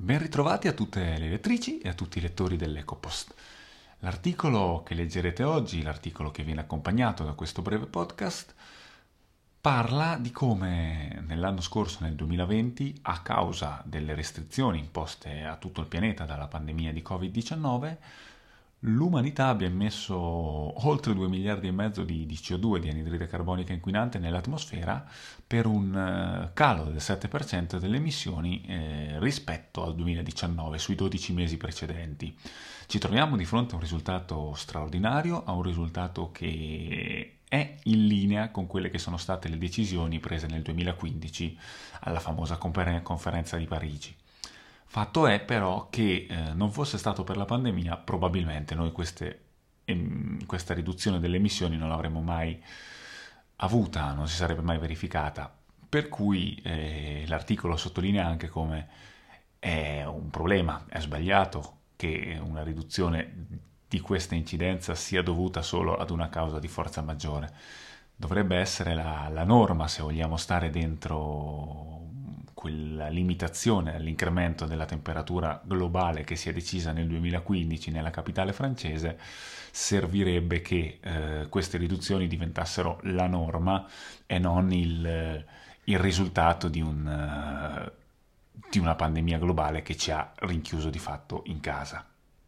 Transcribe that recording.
Ben ritrovati a tutte le lettrici e a tutti i lettori dell'EcoPost. L'articolo che leggerete oggi, l'articolo che viene accompagnato da questo breve podcast, parla di come nell'anno scorso, nel 2020, a causa delle restrizioni imposte a tutto il pianeta dalla pandemia di Covid-19, l'umanità abbia emesso oltre 2 miliardi e mezzo di, di CO2, di anidride carbonica inquinante nell'atmosfera, per un uh, calo del 7% delle emissioni eh, rispetto al 2019, sui 12 mesi precedenti. Ci troviamo di fronte a un risultato straordinario, a un risultato che è in linea con quelle che sono state le decisioni prese nel 2015 alla famosa conferenza di Parigi. Fatto è però che eh, non fosse stato per la pandemia, probabilmente noi queste, ehm, questa riduzione delle emissioni non l'avremmo mai avuta, non si sarebbe mai verificata. Per cui eh, l'articolo sottolinea anche come è un problema, è sbagliato che una riduzione di questa incidenza sia dovuta solo ad una causa di forza maggiore. Dovrebbe essere la, la norma se vogliamo stare dentro quella limitazione all'incremento della temperatura globale che si è decisa nel 2015 nella capitale francese, servirebbe che eh, queste riduzioni diventassero la norma e non il, il risultato di, un, uh, di una pandemia globale che ci ha rinchiuso di fatto in casa.